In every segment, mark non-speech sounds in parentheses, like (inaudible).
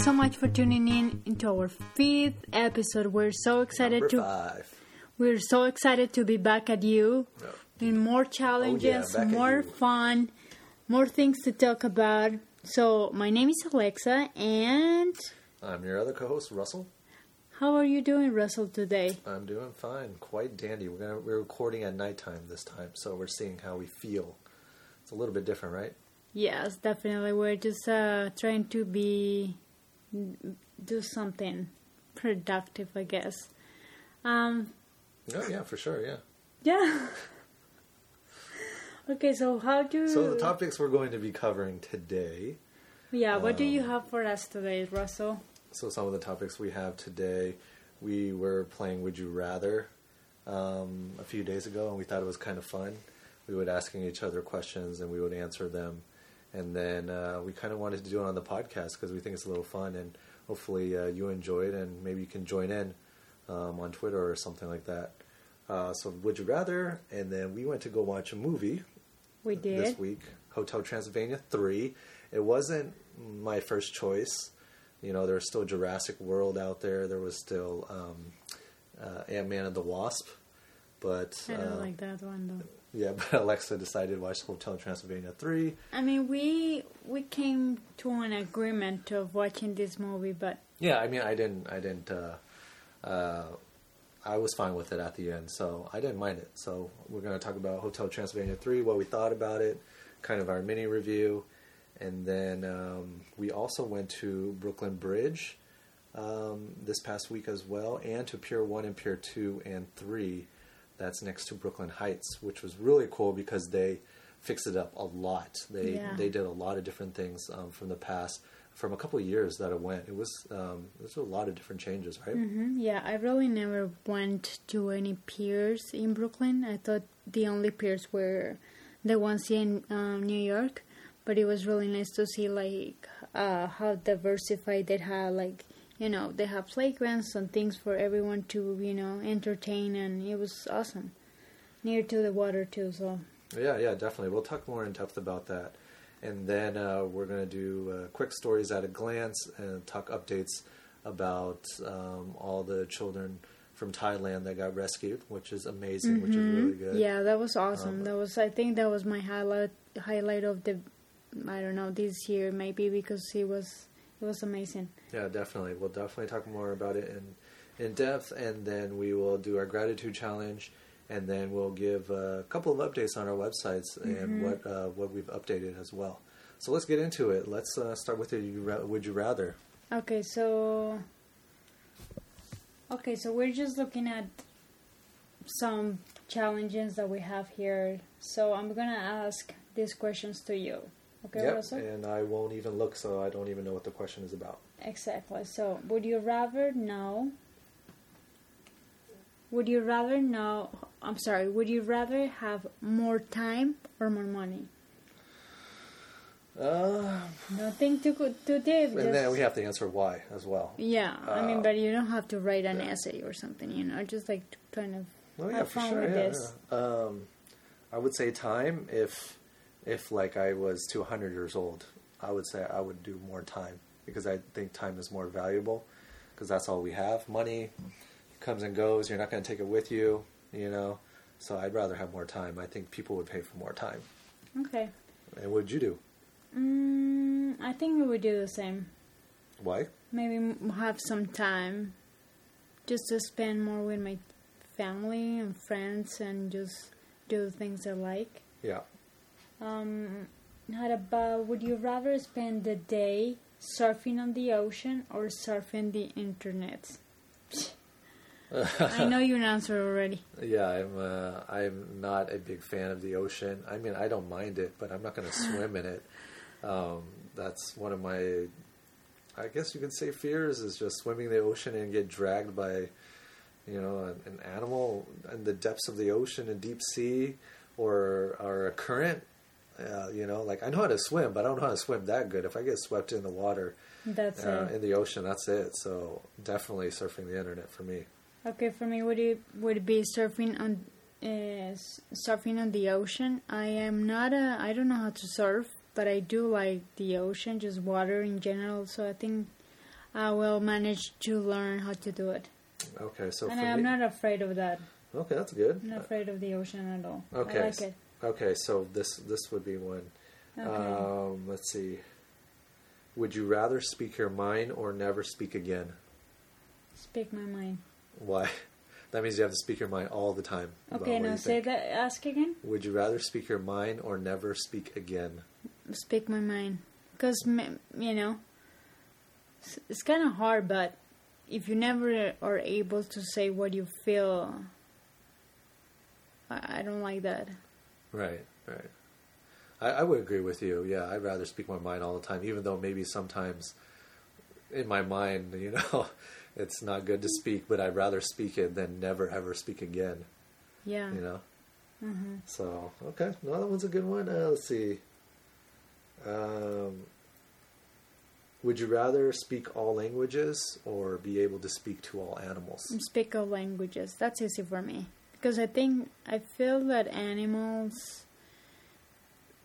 Thanks so much for tuning in into our fifth episode. We're so excited Number to five. we're so excited to be back at you. Yep. More challenges, back at more fun, more things to talk about. So my name is Alexa and I'm your other co-host, Russell. how are you doing, Russell, today? I'm doing fine, quite dandy. We're gonna we're recording at nighttime this time, so we're seeing how we feel. It's a little bit different, right? Yes, definitely. We're just uh, trying to be do something productive, I guess. Um, Oh yeah, for sure, yeah. yeah. (laughs) okay, so how do So the topics we're going to be covering today. Yeah, what do you um, have for us today, Russell? So some of the topics we have today, we were playing Would You Rather um, a few days ago, and we thought it was kind of fun. We would asking each other questions, and we would answer them, and then uh, we kind of wanted to do it on the podcast because we think it's a little fun, and hopefully uh, you enjoy it, and maybe you can join in um, on Twitter or something like that. Uh, so Would You Rather, and then we went to go watch a movie We did this week, Hotel Transylvania 3. It wasn't my first choice. You know, there was still Jurassic World out there. There was still um, uh, Ant Man and the Wasp. But I don't uh, like that one though. Yeah, (laughs) but Alexa decided to watch Hotel Transylvania 3. I mean, we we came to an agreement of watching this movie, but Yeah, I mean, I didn't, I didn't, uh, uh, I was fine with it at the end, so I didn't mind it. So we're going to talk about Hotel Transylvania 3, what we thought about it, kind of our mini review, and then um, we also went to Brooklyn Bridge um, this past week as well, and to Pier 1 and Pier 2 and 3. That's next to Brooklyn Heights, which was really cool because they fixed it up a lot. They Yeah. they did a lot of different things um, from the past, from a couple of years that it went. It was um, there's a lot of different changes, right? hmm yeah, I really never went to any piers in Brooklyn. I thought the only piers were the ones in um, New York, but it was really nice to see like uh, how diversified they had Like you know, they have playgrounds and things for everyone to you know entertain, and it was awesome. Near to the water too, so Yeah, yeah, definitely. We'll talk more in depth about that, and then uh, we're going to do uh, quick stories at a glance and talk updates about um, all the children from Thailand that got rescued, which is amazing, which is really good. Mm-hmm. Yeah, that was awesome. Um, that was I think that was my highlight highlight of the I don't know this year maybe because it was it was amazing. Yeah, definitely. We'll definitely talk more about it in in depth, and then we will do our gratitude challenge, and then we'll give a couple of updates on our websites and what uh, what we've updated as well. So let's get into it. Let's uh, start with the you would you rather. Okay, so Okay, so we're just looking at some challenges that we have here. So I'm going to ask these questions to you. Okay, yep, and I won't even look, so I don't even know what the question is about. Exactly. So, would you rather know? Would you rather know? I'm sorry. Would you rather have more time or more money? Uh, Nothing too good too deep. and just- then we have to answer why as well. yeah, I mean, uh, but you don't have to write an yeah. essay or something. You know, just like kind of Oh yeah, have for fun sure. with yeah, this. Um, I would say time. If if like I was 200 years old, I would say I would do more time because I think time is more valuable because that's all we have. Money comes and goes. You're not going to take it with you. You know. So I'd rather have more time. I think people would pay for more time. Okay. And what would you do? Mm, I think we would do the same. Why? Maybe have some time just to spend more with my family and friends and just do the things I like. Yeah. Um, how about would you rather spend the day surfing on the ocean or surfing the internet? I know your answer already. (laughs) Yeah, I'm. Uh, I'm not a big fan of the ocean. I mean, I don't mind it, but I'm not going (laughs) to swim in it. Um, that's one of my, I guess you could say, fears is just swimming the ocean and get dragged by, you know, an, an animal in the depths of the ocean, a deep sea, or or a current. Uh, you know, like I know how to swim, but I don't know how to swim that good. If I get swept in the water, That's uh, it. in the ocean, that's it. So definitely surfing the internet for me. Okay, for me, would it would it be surfing on uh, surfing on the ocean? I am not a. I don't know how to surf, but I do like the ocean, just water in general. So I think I will manage to learn how to do it. Okay, so and I'm me, not afraid of that. okay, that's good. I'm not afraid of the ocean at all. Okay. I like it. Okay, so this this would be one. Okay. Um, let's see. Would you rather speak your mind or never speak again? Speak my mind. Why? (laughs) That means you have to speak your mind all the time. Okay, now say that. Ask again. Would you rather speak your mind or never speak again? Speak my mind. Because, you know, it's- kind of hard, but if you never are able to say what you feel, I don't like that. Right, right. I, I would agree with you. Yeah, I'd rather speak my mind all the time, even though maybe sometimes in my mind, (laughs) you know, it's not good to speak, but I'd rather speak it than never ever speak again. Yeah. You know. hmm So okay, no, that one's a good one. Uh, let's see. Um, would you rather speak all languages or be able to speak to all animals? Speak all languages. That's easy for me. Because I think, I feel that animals,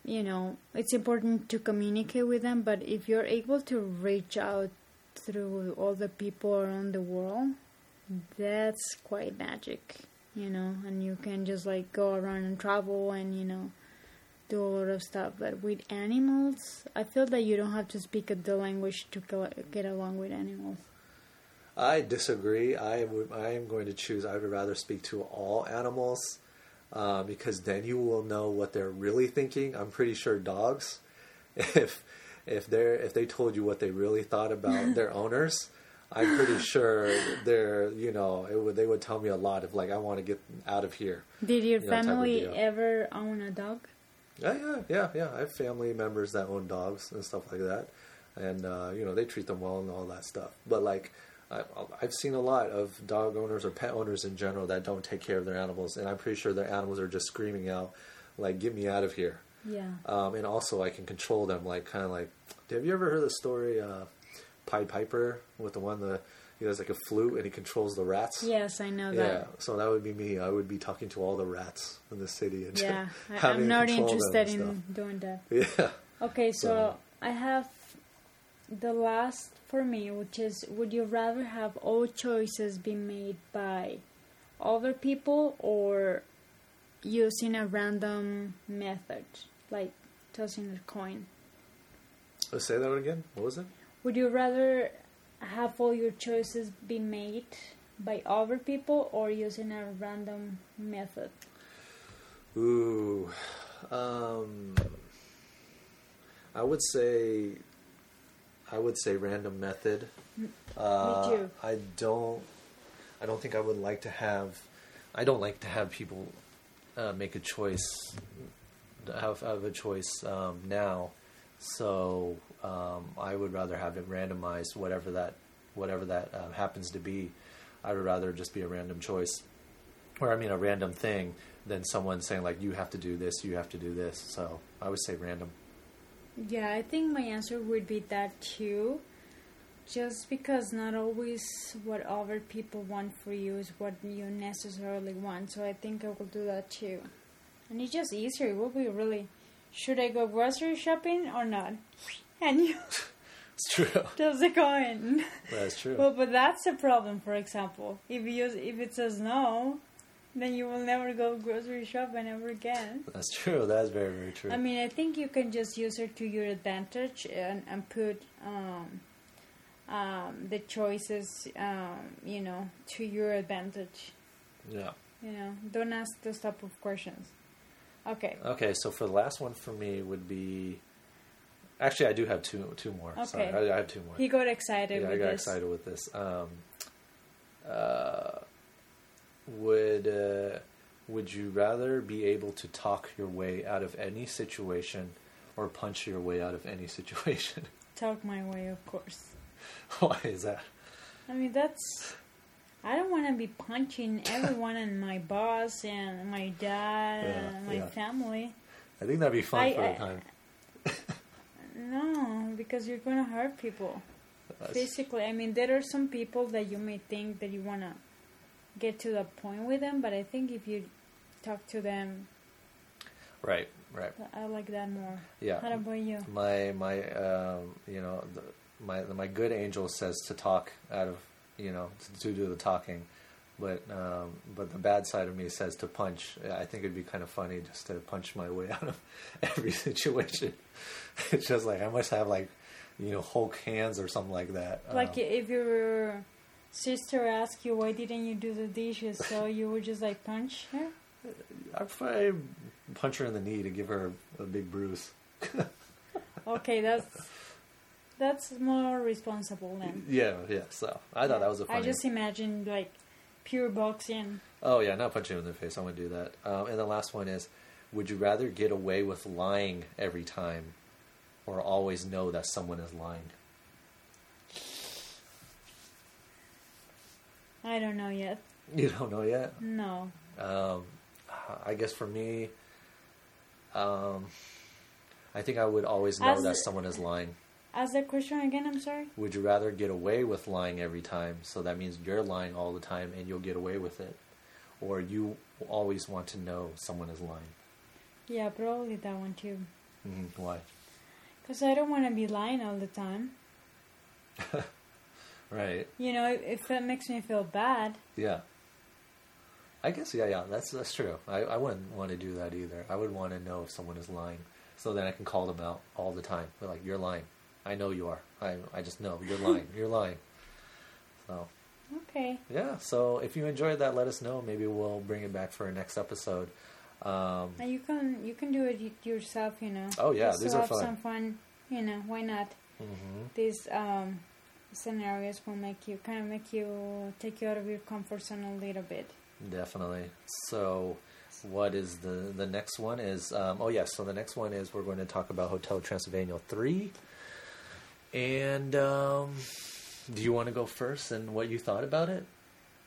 you know, it's important to communicate with them, but if you're able to reach out through all the people around the world, that's quite magic, you know, and you can just like go around and travel and, you know, do a lot of stuff. But with animals, I feel that you don't have to speak the language to get along with animals. I disagree. I am going to choose. I would rather speak to all animals uh, because then you will know what they're really thinking. I'm pretty sure dogs, (laughs) if if they're if they told you what they really thought about (laughs) their owners, I'm pretty sure they're you know it would they would tell me a lot of like I want to get out of here. Did your You know, family ever own a dog? Yeah, yeah, yeah, yeah. I have family members that own dogs and stuff like that, and uh, you know they treat them well and all that stuff. But like, I've seen a lot of dog owners or pet owners in general that don't take care of their animals, and I'm pretty sure their animals are just screaming out, like, "Get me out of here!" Yeah. Um, and also, I can control them, like kind of like. Have you ever heard the story uh, Pied Piper with the one the he has like a flute and he controls the rats? Yes, I know Yeah, that. so that would be me. I would be talking to all the rats in the city and Yeah, (laughs) I'm not interested in doing that. (laughs) Yeah. Okay, so So- I have the last for me, which is would you rather have all choices be made by other people or using a random method, like tossing a coin? Oh, say that again. What was it? Would you rather have all your choices be made by other people or using a random method? Ooh, um, I would say, I would say random method. Uh, too. I don't, I don't think I would like to have, I don't like to have people uh, make a choice, have, have a choice um, now. So um, I would rather have it randomized, whatever that, whatever that uh, happens to be. I would rather just be a random choice or I mean a random thing than someone saying like you have to do this, you have to do this. So I would say random. Yeah, I think my answer would be that too. Just because not always what other people want for you is what you necessarily want. So I think I will do that too. And it's just easier. It will be really. Should I go grocery shopping or not? And you (laughs) It's true. (laughs) just the coin. That's true. Well, but that's a problem. For example, if you if it says no, then you will never go grocery shopping ever again. That's true. That's very very true. I mean, I think you can just use it to your advantage and, and put um, um, the choices, um, you know, to your advantage. yeah. You know, don't ask those type of questions. Okay. Okay, so for the last one for me would be. Actually, I do have two two more. Sorry, Okay. I, I have two more. He got excited Yeah, I got this. excited with this. Um, uh, would uh, would you rather be able to talk your way out of any situation, or punch your way out of any situation? (laughs) Talk my way, of course. Why is that? I mean, that's. I don't want to be punching (laughs) everyone and my boss and my dad Yeah, and my yeah. family. I think that'd be fun I- for I- a time. (laughs) No, because you're gonna hurt people. Basically, I mean, there are some people that you may think that you wanna get to the point with them, but I think if you talk to them, Right, right. I like that more. Yeah. How about you? My my um, you know the, my my good angel says to talk out of you know to, to do the talking, but um, but the bad side of me says to punch. I think it'd be kind of funny just to punch my way (laughs) out of every situation. (laughs) it's just like I must have like you know Hulk hands or something like that. Like Um, if your sister asked you why didn't you do the dishes, so you would just like punch her. (laughs) I'd probably punch her in the knee to give her a big bruise. (laughs) Okay, that's that's more responsible then. Yeah, yeah. So I thought that was a funny. I just imagined like pure boxing. Oh yeah, not punching him in the face. I wouldn't do that. Um, and the last one is: Would you rather get away with lying every time, or always know that someone is lying? I don't know yet. You don't know yet. No. Um, I guess for me, um, I think I would always know As- that someone is lying. Ask that question again. I'm sorry. Would you rather get away with lying every time, so that means you're lying all the time and you'll get away with it, or you always want to know someone is lying? Yeah, probably that one too. Mm, why? Cause I don't want to be lying all the time. (laughs) Right. You know, if, that makes me feel bad. Yeah. I guess yeah, yeah, that's that's true. I, I wouldn't want to do that either. I would want to know if someone is lying, so then I can call them out all the time. Be like, "You're lying. I know you are. I I just know you're (laughs) lying. You're lying." So Okay. yeah. So if you enjoyed that, let us know. Maybe we'll bring it back for our next episode. Um, And you can you can do it yourself. You know. Oh, yeah, Just these to are have fun. some fun. You know, why not? Mm-hmm. These um, scenarios will make you kind of make you take you out of your comfort zone a little bit. Definitely. So, what is the the next one? Is um, oh yes. So the next one is we're going to talk about Hotel Transylvania three. And um, do you want to go first and what you thought about it?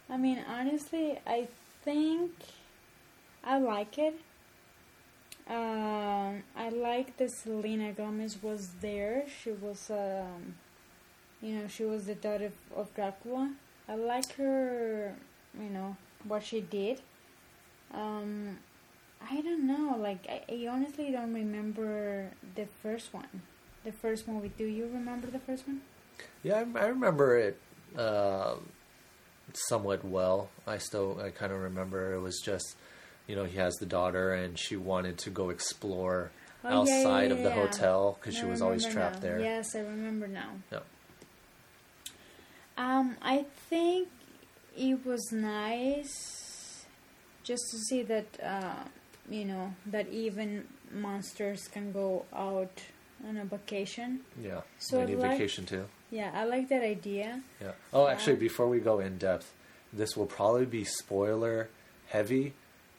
I mean, honestly, I think I like it. Um, I like that Selena Gomez was there. She was, um, you know, she was the daughter of, of Dracula. I like her, you know, what she did. Um, I don't know. Like, I, I honestly don't remember the first one. The first movie. Do you remember the first one? Yeah, I, I remember it uh, somewhat well. I still I kind of remember it was just you know he has the daughter and she wanted to go explore Oh, yeah, yeah, outside of the yeah. hotel because she was always trapped now. there. Yes, I remember now. Yep. Um, I think it was nice just to see that uh, you know that even monsters can go out on a vacation. Yeah. So we need like- vacation too. Yeah, I like that idea. Yeah. Oh, actually, Yeah. before we go in depth, this will probably be spoiler heavy.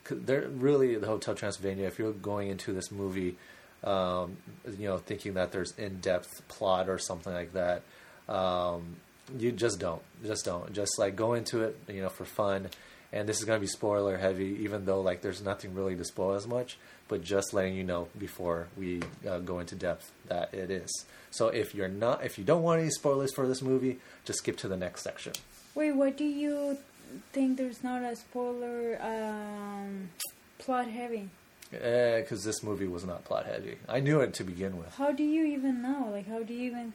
They're really the Hotel Transylvania. If you're going into this movie, um, you know, thinking that there's in depth plot or something like that, um, you just don't. Just don't. Just like go into it, you know, for fun. And this is going to be spoiler heavy, even though like there's nothing really to spoil as much. But just letting you know before we uh, go into depth that it is. So if you're not, if you don't want any spoilers for this movie, just skip to the next section. Wait, why do you think there's not a spoiler um, plot heavy? Because this movie was not plot heavy. I knew it to begin with. How do you even know? Like, how do you even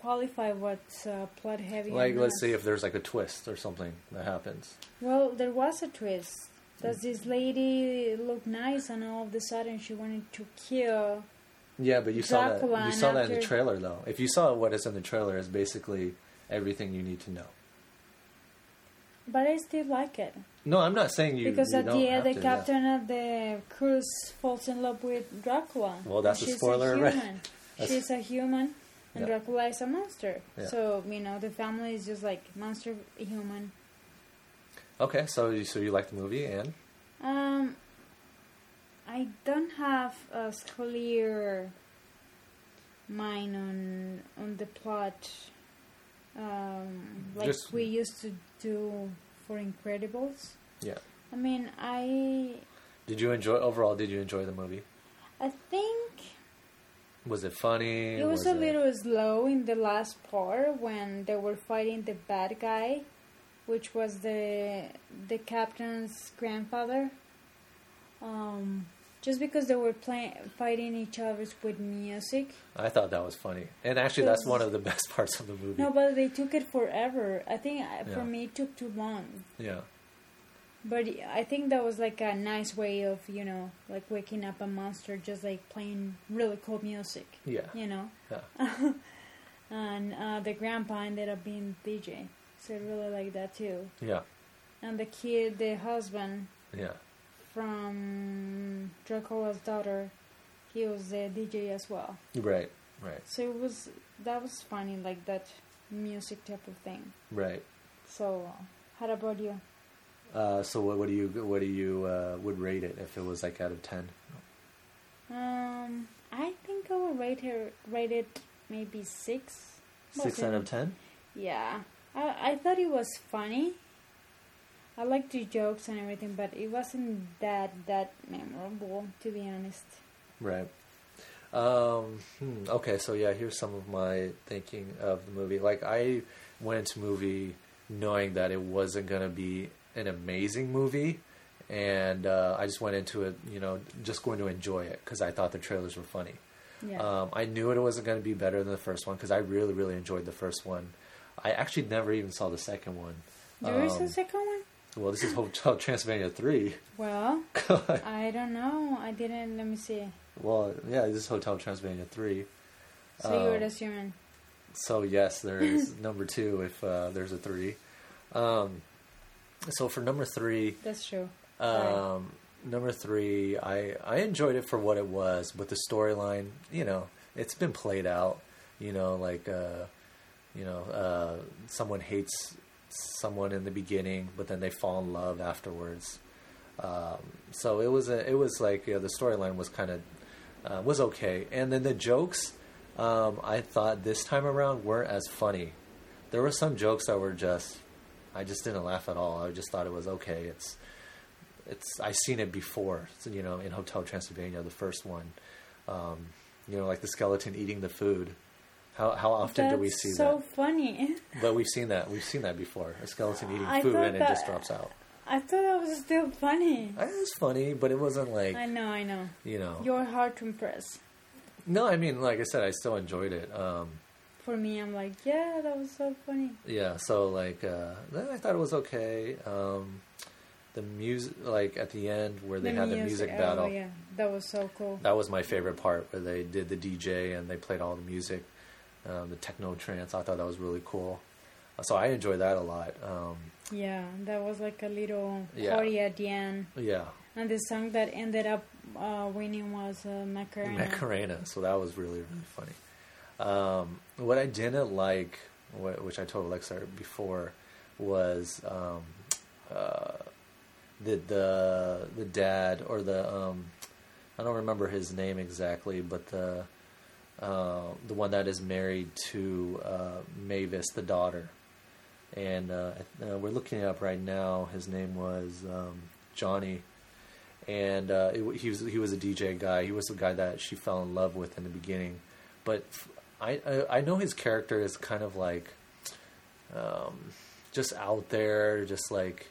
qualify what's uh, plot heavy? Like, let's say if there's like a twist or something that happens. Well, there was a twist. Does this lady look nice, and all of a sudden she wanted to kill? Yeah, but you saw that. You saw that in the trailer, though. If you saw what is in the trailer, is basically everything you need to know. But I still like it No, I'm not saying you. because you at the end, the to, yeah. captain of the cruise falls in love with Dracula. Well, that's a spoiler, (laughs) right? human. That's- She's a human, and Yeah. Dracula is a monster. Yeah. So you know the family is just like monster human. Okay, so you, so you like the movie and Um, I don't have a clear mind on on the plot, um, like Just- we used to do for Incredibles. yeah. I mean, I Did you enjoy overall? Did you enjoy the movie? I think Was it funny? it was, a little slow in the last part when they were fighting the bad guy, which was the the captain's grandfather. Um, just because they were playing fighting each other with music. I thought that was funny, and actually, that's one of the (laughs) best parts of the movie. No, but they took it forever. I think uh, Yeah. for me it took too long. yeah, But I think that was like a nice way of you know like waking up a monster, just like playing really cool music. yeah, You know, yeah, (laughs) and uh, the grandpa ended up being DJ, so I really like that too. yeah, And the kid, the husband yeah, from Dracula's daughter, he was the DJ as well. right, right, So it was that was funny, like that music type of thing. right. So, how about you? Uh, so what, what do you what do you uh, would rate it if it was like out of ten? Um, I think I would rate her rate it maybe six. Six out of ten. Yeah, I I thought it was funny. I liked the jokes and everything, but it wasn't that that memorable, to be honest. Right. Um, hmm, okay, so yeah, here's some of my thinking of the movie. Like, I went into movie knowing that it wasn't going to be an amazing movie, and uh, I just went into it, you know, just going to enjoy it because I thought the trailers were funny. Yeah. Um, I knew it wasn't going to be better than the first one because I really, really enjoyed the first one. I actually never even saw the second one. there is um, a second one. Well, this is Hotel Transylvania 3. Well, (laughs) I don't know. I didn't. Let me see. well, yeah, this is Hotel Transylvania 3. So you were Um, assuming. So yes, there is (laughs) number two if uh, there's a three. Um, so for number three, That's true. um, number three, I I enjoyed it for what it was, but the storyline, you know, it's been played out. You know, like uh, you know, uh, someone hates someone in the beginning, but then they fall in love afterwards. Um, so it was a, it was like yeah, the storyline was kind of uh, was okay, and then the jokes um, I thought this time around weren't as funny. There were some jokes that were just I just didn't laugh at all. I just thought it was okay. It's it's I've seen it before. You know, in Hotel Transylvania, the first one. Um, you know, like the skeleton eating the food. How how often That's do we see so that? So funny. But we've seen that. We've seen that before. A skeleton eating I food and it just drops out. I thought that was still funny. It was funny, but it wasn't like I know, I know. you know. You're hard to impress. No, I mean, like I said, I still enjoyed it. Um, For me, I'm like, yeah, that was so funny. yeah, so like, uh, then I thought it was okay. Um, the music, like at the end where they had the music oh, battle, yeah, that was so cool. that was my favorite part where they did the DJ and they played all the music, um, the techno trance. I thought that was really cool. So I enjoyed that a lot. Um, Yeah, that was like a little Yeah. party at the end. yeah, And the song that ended up uh, winning was uh, Macarena. Macarena. So that was really really funny. Um, what I didn't like, wh- which I told Alexa before, was um, uh, the the the dad or the um, I don't remember his name exactly, but the uh, the one that is married to uh, Mavis, the daughter, and uh, uh, we're looking it up right now. His name was um, Johnny, and uh, it, he was he was a DJ guy. He was the guy that she fell in love with in the beginning, but f- I I, I know his character is kind of like um, just out there, just like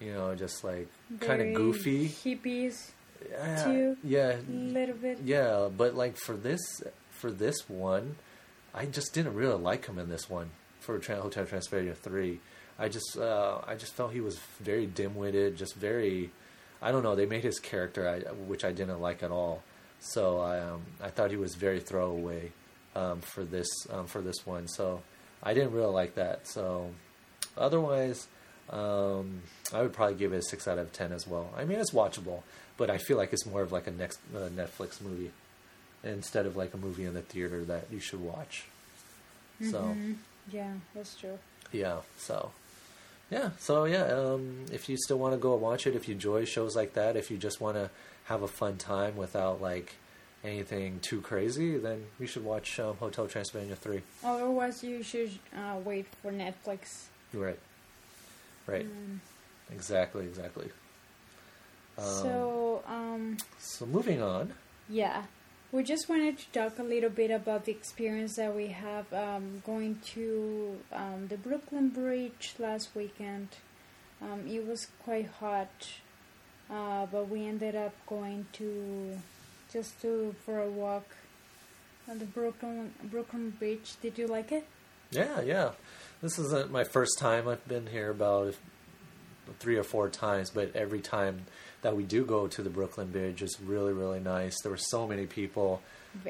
you know, just like kind of goofy. Hippies, Yeah, too. yeah, a little bit. yeah, but like for this for this one, I just didn't really like him in this one for Hotel Transylvania three. I just uh, I just felt he was very dim witted, just very I don't know. They made his character I, which I didn't like at all. So I um, I thought he was very throwaway um, for this um, for this one. So I didn't really like that. So otherwise. Um, I would probably give it a six out of ten as well. I mean, it's watchable, but I feel like it's more of like a next uh, Netflix movie instead of like a movie in the theater that you should watch. So Mhm. Yeah, that's true. yeah, so yeah, so yeah. Um, if you still want to go watch it, if you enjoy shows like that, if you just want to have a fun time without like anything too crazy, then you should watch um, Hotel Transylvania three. Otherwise, you should uh, wait for Netflix. Right, right, Um, exactly, exactly. Um, so, um, so moving on. yeah, we just wanted to talk a little bit about the experience that we have um, going to um, the Brooklyn Bridge last weekend. Um, it was quite hot uh, but we ended up going to just to for a walk on the Brooklyn Brooklyn Bridge. Did you like it? Yeah, yeah. This isn't my first time. I've been here about three or four times, but every time that we do go to the Brooklyn Bridge is really, really nice. There were so many people.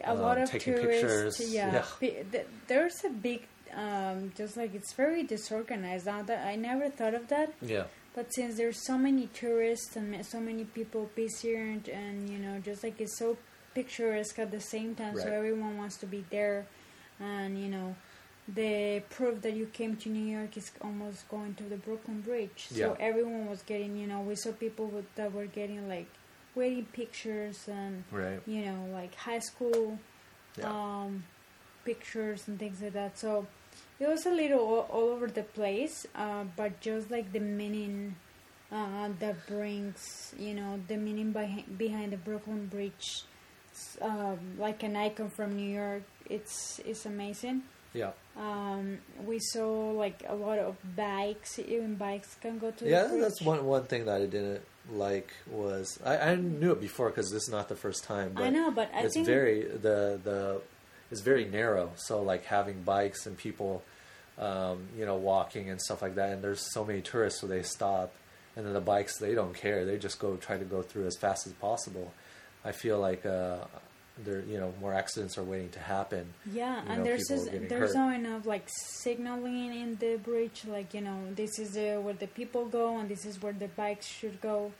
A um, lot of taking tourists. pictures. Yeah, Yeah. There's a big, um, just like it's very disorganized. Now that I never thought of that, Yeah, but since there's so many tourists and so many people busier and, and you know, just like it's so picturesque at the same time, so everyone wants to be there, and you know. The proof that you came to New York is almost going to the Brooklyn Bridge. So Yeah. everyone was getting, you know, we saw people with, that were getting like wedding pictures and right. you know, like high school Yeah. um, pictures and things like that. So it was a little all, all over the place, uh, but just like the meaning uh, that brings, you know, the meaning behind behind the Brooklyn Bridge, um, like an icon from New York. It's it's amazing. yeah. Um, we saw like a lot of bikes. Even bikes can go to. Yeah, that's one one thing that I didn't like was I, I knew it before because this is not the first time. But I know, but I it's think very the the it's very narrow. So like having bikes and people, um, you know, walking and stuff like that. And there's so many tourists, so they stop, and then the bikes they don't care. They just go try to go through as fast as possible. I feel like uh, there you know more accidents are waiting to happen. Yeah, you and there's there's hurt. not enough like signaling in the bridge. Like you know, this is uh, where the people go, and this is where the bikes should go.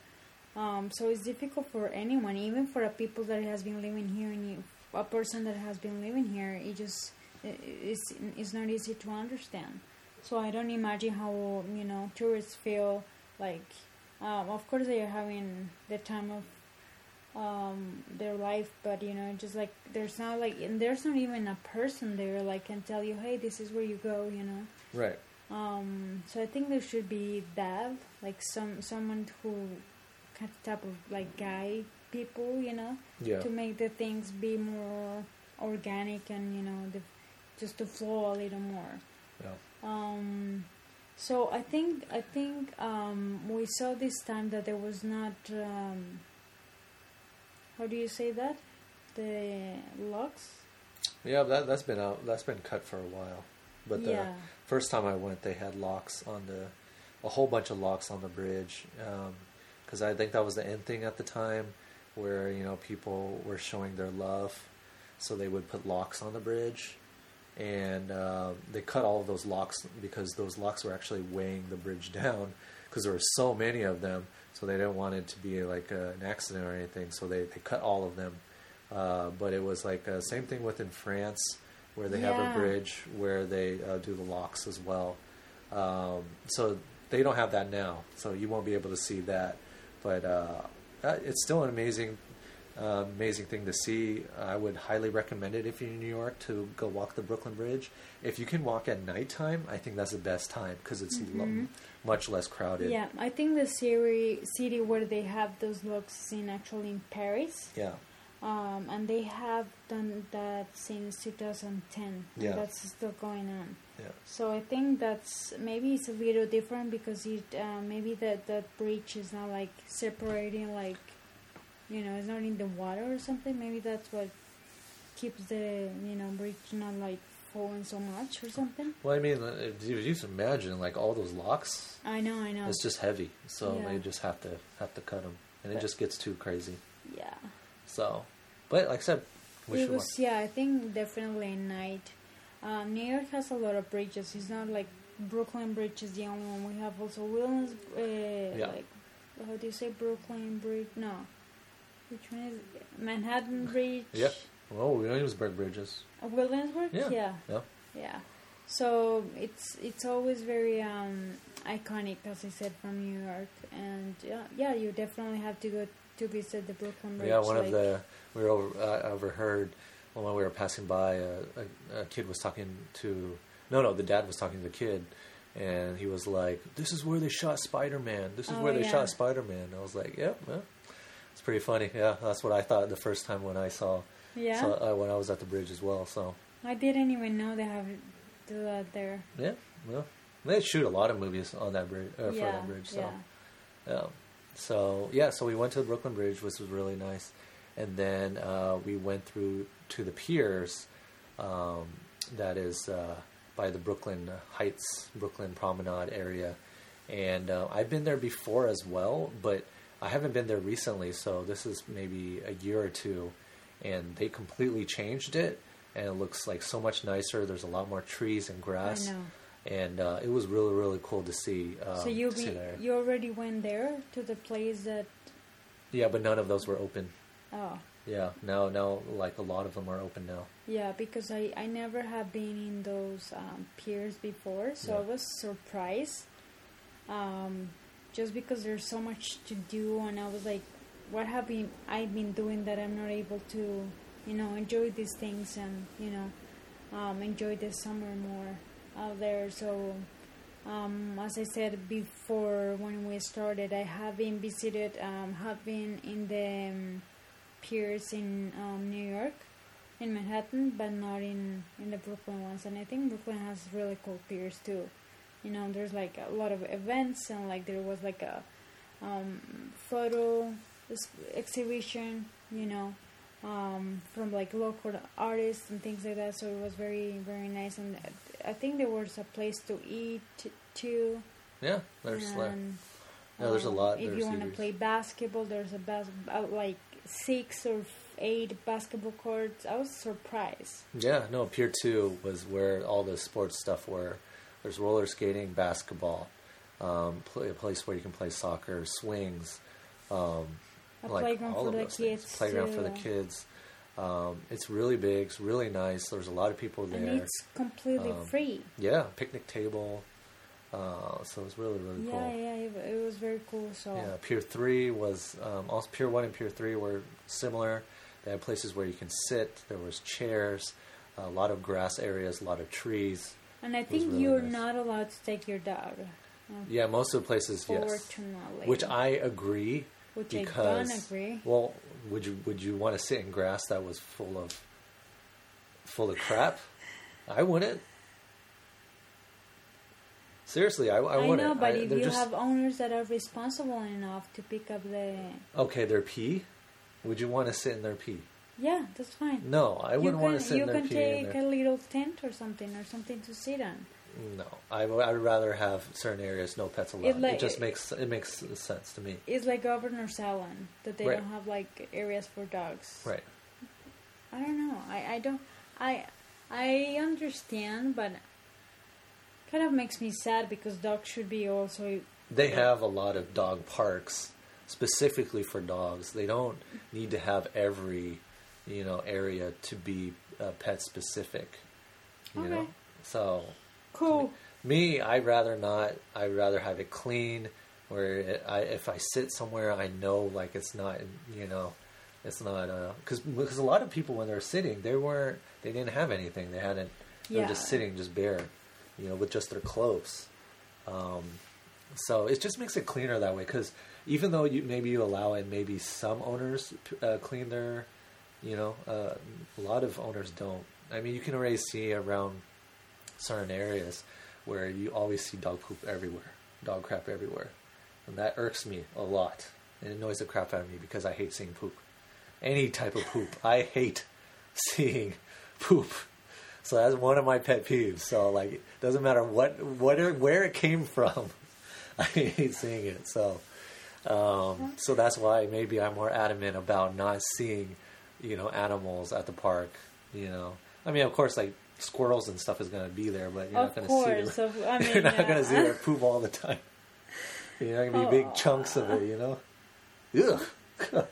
Um, so it's difficult for anyone, even for a people that has been living here, you, a person that has been living here. It just it, it's it's not easy to understand. So I don't imagine how you know tourists feel like. Um, of course, they are having the time of um their life but you know just like there's not like and there's not even a person there like can tell you hey this is where you go you know Right. um so i think there should be that like some someone who kind of type of like guide people you know Yeah. to make the things be more organic and you know the just to flow a little more Yeah. um, so I think I think um, we saw this time that there was not um, how do you say that the locks Yeah, that that's been out. That's been cut for a while. But the yeah first time I went, they had locks on the, a whole bunch of locks on the bridge, because I think that was the end thing at the time, where you know people were showing their love, so they would put locks on the bridge, and uh, they cut all of those locks because those locks were actually weighing the bridge (laughs) down, because there were so many of them, so they didn't want it to be like a, an accident or anything, so they they cut all of them. Uh, but it was like uh, same thing within France, where they have a bridge where they uh, do the locks as well. Um, so they don't have that now, so you won't be able to see that. But uh, it's still an amazing, uh, amazing thing to see. I would highly recommend it if you're in New York to go walk the Brooklyn Bridge. If you can walk at nighttime, I think that's the best time because it's lo- Mhm. much less crowded. yeah I think the city city where they have those locks is in actually in Paris Yeah. um, and they have done that since 2010 and Yeah. that's still going on Yeah. So I think that's maybe it's a little different because it uh, maybe that that bridge is not like separating like you know it's not in the water or something. Maybe that's what keeps the you know bridge not like falling so much or something. Well, I mean, uh, if you just imagine like all those locks. I know, I know. It's just heavy, so Yeah. they just have to have to cut them, and it just gets too crazy. yeah. So, but like I said, we it was yeah. I think definitely night. Um, New York has a lot of bridges. It's not like Brooklyn Bridge is the only one. We have also Williams. Uh, Like how do you say Brooklyn Bridge? No, which one is it? Manhattan Bridge? Yeah. Oh, Williamsburg bridges. Uh, Williamsburg. Yeah. yeah, Yeah. yeah. So it's it's always very um, iconic, as I said, from New York, and yeah, yeah, you definitely have to go to visit the Brooklyn Bridge. Yeah, one like, of the we were over, uh, overheard when we were passing by. A, a, a kid was talking to no, no, the dad was talking to the kid, and he was like, "This is where they shot Spider Man. This is Oh, where they yeah. shot Spider Man." I was like, "Yep, yeah, it's pretty funny." Yeah, that's what I thought the first time when I saw, yeah. saw uh, when I was at the bridge as well. So I didn't even know they have do that there. yeah, well, they shoot a lot of movies on that bridge uh, for yeah, that bridge. So yeah. yeah. so yeah, so we went to the Brooklyn Bridge, which was really nice, and then uh, we went through to the piers. Um, that is uh, by the Brooklyn Heights, Brooklyn Promenade area, and uh, I've been there before as well, but I haven't been there recently. So this is maybe a year or two, and they completely changed it, and it looks like so much nicer. There's a lot more trees and grass. And uh, it was really, really cool to see. Um, so you be, there. you already went there to the place that Yeah, but none of those were open. oh Yeah, now, now, like a lot of them are open now. yeah because I I never have been in those um, piers before so I was surprised um, just because there's so much to do and I was like what have been I been doing that I'm not able to you know enjoy these things and you know um, enjoy the summer more out there so um, as I said before when we started, I have been visited, um, have been in the um, piers in um, New York, in Manhattan, but not in in the Brooklyn ones. And I think Brooklyn has really cool piers too. You know, there's like a lot of events, and like there was like a um, photo exhibition. You know, um, from like local artists and things like that. So it was very very nice, and I think there was a place to eat too. Yeah, there's like, yeah, there's a um, lot. If there's you want to play basketball, there's a bas- uh, like six or eight basketball courts. I was surprised. Yeah, no, Pier 2 was where all the sports stuff were. There's roller skating, basketball, um, play, a place where you can play soccer, swings, um, A like playground all for of the those things. kids. Playground for the kids. Um, it's really big. It's really nice. There's a lot of people there. And it's completely Um, free. yeah, picnic table. Uh, so was really really Yeah, cool. yeah, it, it was very cool. So Yeah, Pier Three was um, also Pier One and Pier Three were similar. They had places where you can sit. There was chairs, a lot of grass areas, a lot of trees. and I think really you're nice. not allowed to take your dog. Yeah, most of the places, yes. Which I agree which I because don't agree. well, would you would you want to sit in grass that was full of full of crap? I wouldn't. Seriously, I, I, I know, but I- if you just- have owners that are responsible enough to pick up the, okay, their pee. Would you want to sit in their pee? yeah, that's fine. No, I you wouldn't can, want to sit you in their can pee. in take their- a little tent or something, or something to sit on. No, I would I'd rather have certain areas no pets allowed. It, like- just makes it makes sense to me. It's like Governor's Island that they Right. don't have like areas for dogs. Right. I don't know. I, I don't. I I understand, but kind of makes me sad because dogs should be also. They have a lot of dog parks specifically for dogs. They don't need to have every, you know, area to be uh, pet specific. You know, Okay. so Cool. me, I'd rather not. I'd rather have it clean. Where it, I, if I sit somewhere, I know like it's not, you know, it's not because because a lot of people when they're sitting, they weren't, they didn't have anything. They hadn't. They were just sitting, just bare, you know, with just their clothes. Um, so it just makes it cleaner that way. Because even though you maybe you allow it, maybe some owners uh, clean their, you know, uh, a lot of owners don't. I mean, you can already see around certain areas where you always see dog poop everywhere, dog crap everywhere, and that irks me a lot. And it annoys the crap out of me because I hate seeing poop, any type of poop. I hate (laughs) seeing poop. So that's one of my pet peeves. So like, it doesn't matter what what where it came from, (laughs) I hate seeing it. So, um, so that's why maybe I'm more adamant about not seeing, you know, animals at the park. You know, I mean, of course, like squirrels and stuff is going to be there, but you're Of not going to see Of, them. I (laughs) mean, you're not going to see their poop all the time. (laughs) You're not going to be big chunks of it. You know. Ugh.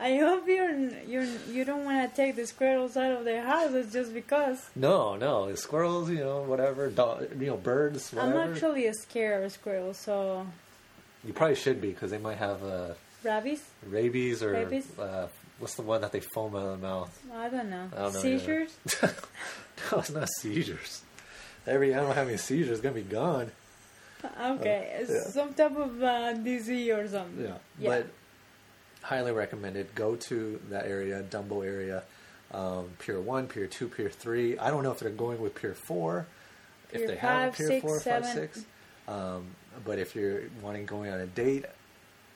I hope you're you're you don't want to take the squirrels out of their houses just because. No, no, squirrels. You know, whatever. Dog, you know, birds. Whatever. I'm actually scared of squirrels. So You probably should be because they might have uh, rabies. rabies or Rabies? Uh, what's the one that they foam out of the mouth? I don't know. I don't know. Seizures. (laughs) no, it's not seizures. Every animal having a seizure is gonna be gone. Okay, Uh, yeah. some type of uh, disease or something. Yeah, but highly recommended. Go to that area, Dumbo area, um, Pier One, Pier Two, Pier Three. I don't know if they're going with Pier Four. Pier if they have five, Pier six, Four, seven. five, six. Um, but if you're wanting going on a date,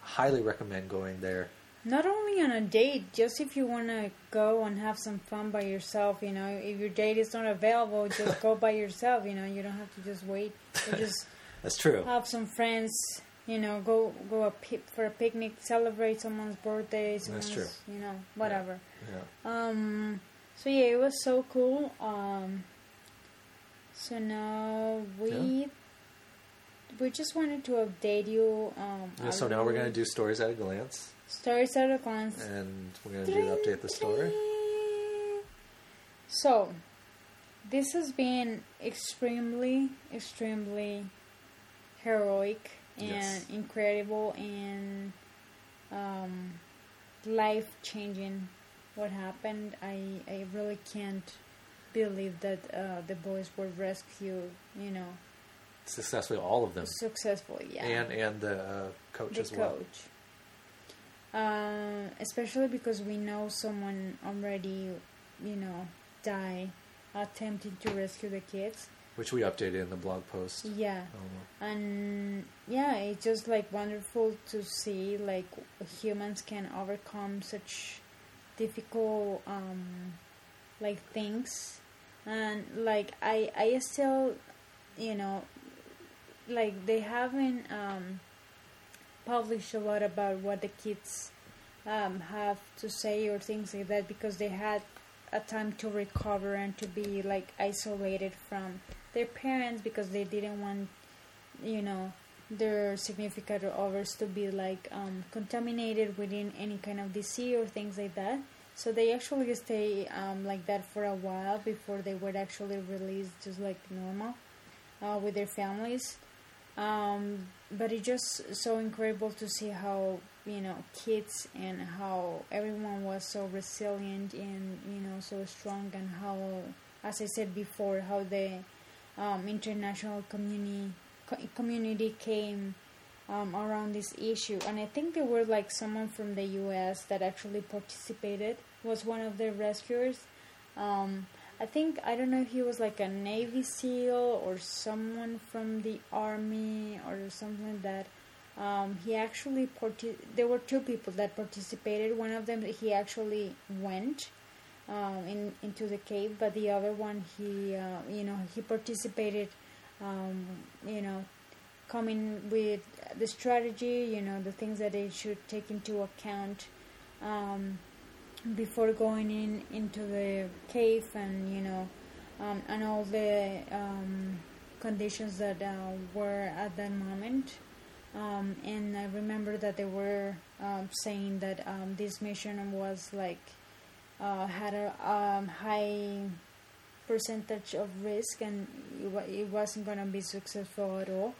highly recommend going there. Not only on a date, just if you want to go and have some fun by yourself, you know, if your date is not available, just go by (laughs) yourself, you know, you don't have to just wait. Or just That's true. have some friends, you know, go go a pi- for a picnic, celebrate someone's birthday, someone's, true. you know, whatever. Yeah. Um, so yeah, it was so cool. Um, so now we we just wanted to update you. Um, Yeah, so now we're gonna do stories at a glance, stories at a glance. and we're gonna do update the story. So, this has been extremely, extremely heroic and Yes. incredible and um, life changing. What happened? I I really can't believe that uh, the boys were rescued. You know, Successfully, all of them, successfully. Yeah, and and the uh, coach the as well. coach. Uh, especially because we know someone already, you know, die attempting to rescue the kids. Which we updated in the blog post. Yeah, Um, and yeah, it's just like wonderful to see like humans can overcome such difficult um like things, and like I I still, you know, like they haven't um published a lot about what the kids um have to say or things like that because they had a time to recover and to be like isolated from their parents because they didn't want you know their significant others to be like um, contaminated within any kind of disease or things like that. So they actually stay um, like that for a while before they were actually released just like normal uh, with their families. Um, but it's just so incredible to see how you know kids and how everyone was so resilient and you know so strong and how as i said before how the um, international community co- community came um, around this issue and i think there were like someone from the us that actually participated was one of the rescuers um, I think I don't know if he was like a Navy SEAL or someone from the army or something like that. Um, he actually parti- there were two people that participated. One of them he actually went um, in into the cave, but the other one he uh, you know he participated. Um, you know, coming with the strategy. You know the things that they should take into account. Um, before going in into the cave and you know um, and all the um, conditions that uh, were at that moment um, and I remember that they were saying that this mission was like uh, had a um, high percentage of risk and it, wa- it wasn't gonna be successful at all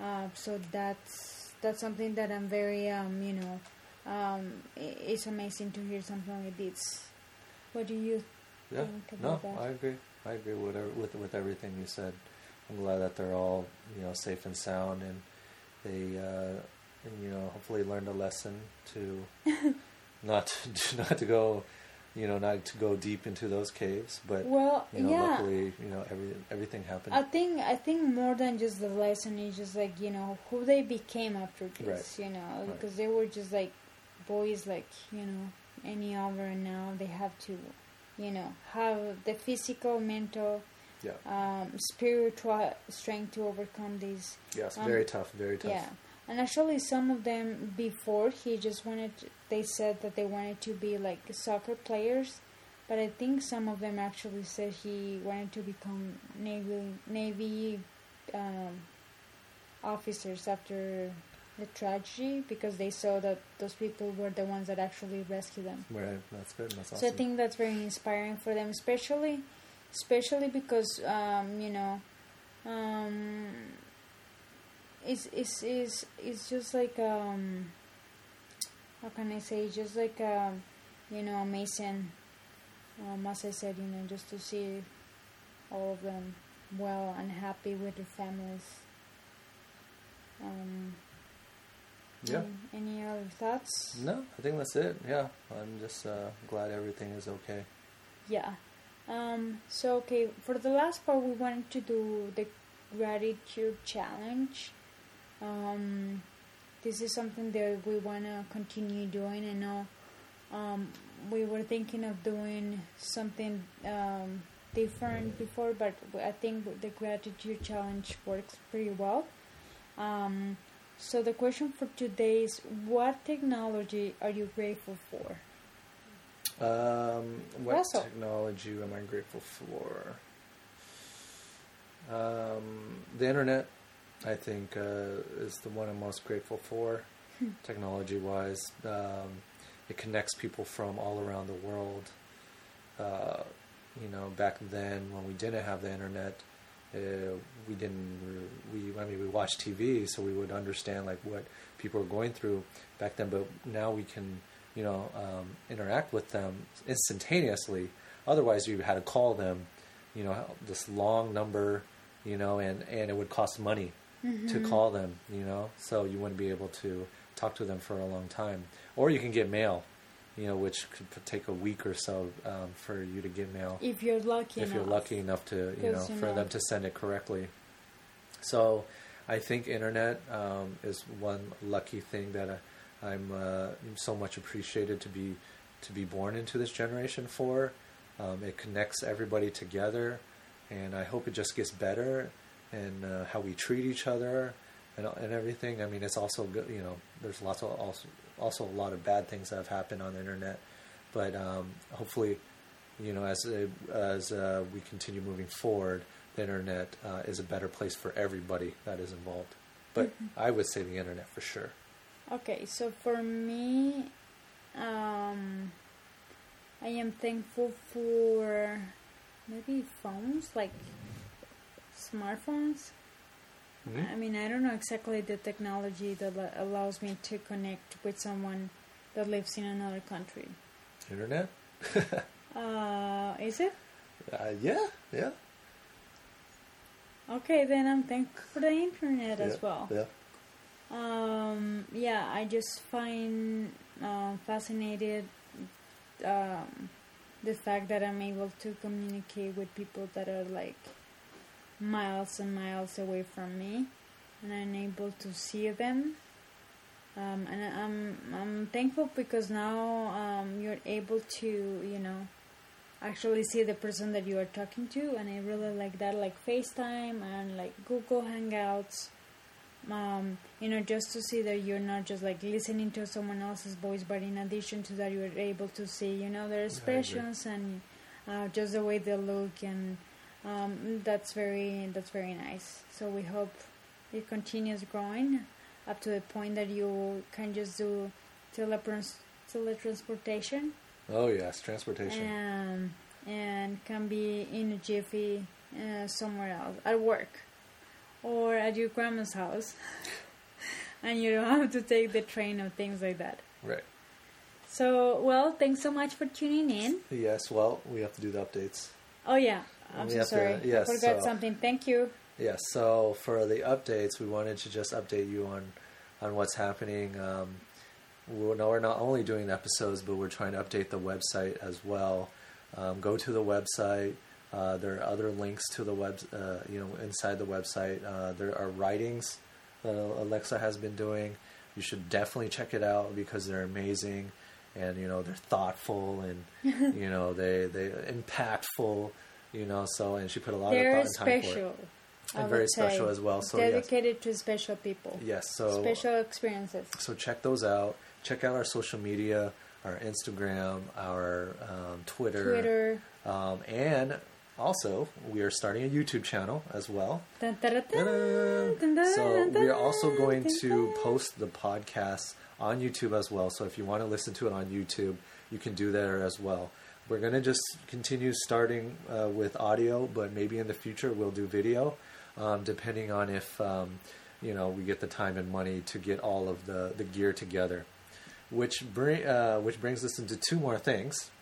uh, so that's that's something that I'm very um, you know um, it's amazing to hear something like this. What do you Yeah, think no, about that? I agree. I agree with with with everything you said. I'm glad that they're all you know safe and sound, and they uh, and, you know hopefully learned a lesson to (laughs) not to, (laughs) not to go you know not to go deep into those caves, but Well, you know yeah. luckily you know every everything happened. I think I think more than just the lesson is just like you know who they became after this, Right. you know, Right. because they were just like boys like you know any other, and now they have to, you know, have the physical, mental, yeah, um, spiritual strength to overcome these yes, um, very tough, very tough. Yeah, and actually, some of them before he just wanted. They said that they wanted to be like soccer players, but I think some of them actually said he wanted to become navy navy um, officers after the tragedy because they saw that those people were the ones that actually rescued them. Right, that's good. That's awesome. So. I think that's very inspiring for them, especially, especially because um, you know, um, it's it's it's it's just like um, how can I say? Just like um, you know, amazing. Um, as I said, you know, just to see all of them well and happy with their families. Um, yeah. any- Any other thoughts? No, I think that's it. Yeah, I'm just uh, glad everything is okay. Yeah. Um, so okay, for the last part, we wanted to do the gratitude challenge. Um, this is something that we want to continue doing. I know um, we were thinking of doing something um, different before, but I think the gratitude challenge works pretty well. Um, so the question for today is: What technology are you grateful for? Um, what Russell. technology am I grateful for? Um, the internet, I think, uh, is the one I'm most grateful for, technology wise. Um, it connects people from all around the world. Uh, you know, back then when we didn't have the internet, uh, we didn't. We I mean, we watched TV, so we would understand like what people were going through back then. But now we can, you know, um, interact with them instantaneously. Otherwise, you had to call them, you know, this long number, you know, and and it would cost money to call them, you know, so you wouldn't be able to talk to them for a long time. Or you can get mail, you know, which could take a week or so um, for you to get mail If you're lucky, if you're lucky enough to you know for them to send it correctly. So, I think internet um, is one lucky thing that I, I'm uh, so much appreciated to be to be born into this generation for. Um, it connects everybody together, and I hope it just gets better and uh, how we treat each other and and everything. I mean, it's also good. You know, there's lots of also also a lot of bad things that have happened on the internet, but um, hopefully you know, as uh, as uh, we continue moving forward, the internet uh, is a better place for everybody that is involved. But I would say the internet for sure. Okay, so for me, um, I am thankful for maybe phones, like smartphones. I mean, I don't know exactly the technology that al- allows me to connect with someone that lives in another country. Internet? (laughs) Uh, is it? Uh, yeah, yeah. Okay, then I'm thankful for the internet yeah, as well. Yeah. Um, yeah, I just find uh, fascinated um, the fact that I'm able to communicate with people that are like miles and miles away from me, and I'm able to see them. Um, and I'm I'm thankful because now um, you're able to you know actually see the person that you are talking to, and I really like that, like FaceTime and like Google Hangouts um, you know, just to see that you're not just like listening to someone else's voice, but in addition to that, you're able to see, you know, their expressions and uh, just the way they look, and um, that's very that's very nice. So we hope it continues growing up to the point that you can just do teletrans- teletransportation Oh yes, transportation. um, and can be in a jiffy uh, somewhere else at work or at your grandma's house (laughs) and you don't have to take the train or things like that Right. so well thanks so much for tuning in Yes. Well, we have to do the updates. oh yeah i'm so have to- sorry yes, i forgot so- something thank you Yes. So for the updates, we wanted to just update you on on what's happening. Um, we're, no, we're not only doing episodes, but we're trying to update the website as well. Um, go to the website. Uh, there are other links to the web, uh, you know, inside the website. Uh, there are writings that Alexa has been doing. You should definitely check it out because they're amazing, and you know they're thoughtful and (laughs) you know they they impactful. You know, so and she put a lot they're of thought and time for it special and very special as well. So yes, dedicated to special people yes. So special experiences so check those out. Check out our social media, our Instagram, our um, Twitter, twitter Um, and also we are starting a YouTube channel as well. Dun, dun, dun, dun, Ta-da! dun, dun, So we are also going to post the podcast on YouTube as well. So if you want to listen to it on YouTube, you can do that as well. We're going to just continue starting uh, with audio, but maybe in the future we'll do video, um, depending on if um, you know we get the time and money to get all of the, the gear together. Which bring uh, which brings us into two more things.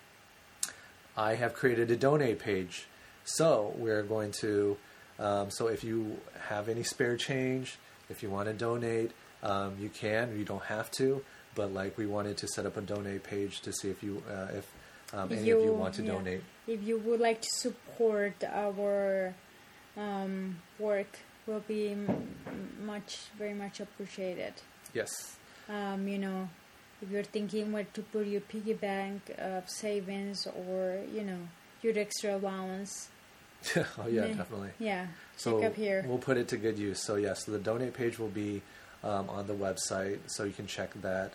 I have created a donate page. So we're going to. Um, so if you have any spare change, if you want to donate, um, you can. You don't have to. But like we wanted to set up a donate page to see if you uh, if um, any of you want to yeah. donate. If you would like to support our um, work, will be much, very much appreciated. Yes. Um, you know, if you're thinking where to put your piggy bank of savings or you know your extra allowance. (laughs) oh yeah, definitely. Yeah, So check up here. we'll put it to good use. So yes, so the donate page will be um, on the website, so you can check that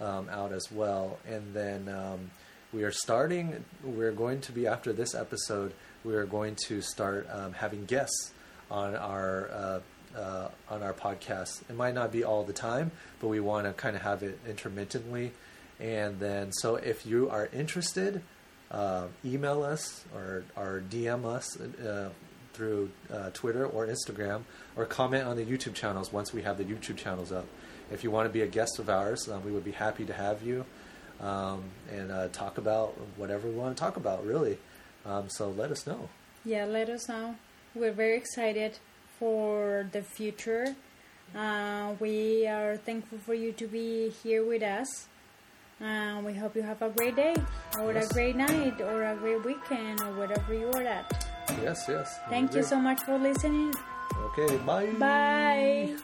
um, out as well. And then um, we are starting. We're going to be after this episode. We are going to start um, having guests on our. Uh, uh, on our podcast, it might not be all the time, but we want to kind of have it intermittently. And then, so if you are interested, uh, email us or, or DM us uh, through uh, Twitter or Instagram, or comment on the YouTube channels once we have the YouTube channels up. If you want to be a guest of ours, um, we would be happy to have you um, and uh, talk about whatever we want to talk about, really. Um, so let us know. Yeah, let us know. We're very excited for the future. Uh, we are thankful for you to be here with us. Uh, we hope you have a great day, or Yes. a great night, or a great weekend, or whatever you are at. Yes, yes. Thank you so much for listening. Okay, bye. Bye.